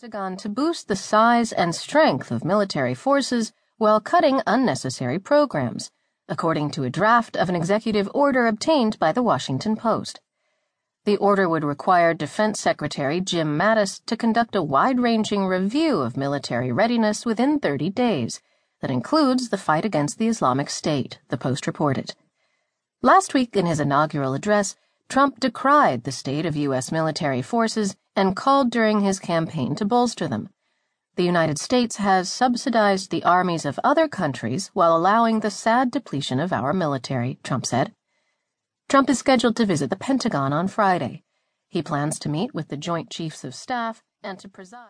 Pentagon to boost the size and strength of military forces while cutting unnecessary programs, according to a draft of an executive order obtained by the Washington Post. The order would require Defense Secretary Jim Mattis to conduct a wide ranging review of military readiness within 30 days that includes the fight against the Islamic State, the Post reported. Last week, in his inaugural address, Trump decried the state of U.S. military forces and called during his campaign to bolster them. The United States has subsidized the armies of other countries while allowing the sad depletion of our military, Trump said. Trump is scheduled to visit the Pentagon on Friday. He plans to meet with the Joint Chiefs of Staff and to preside.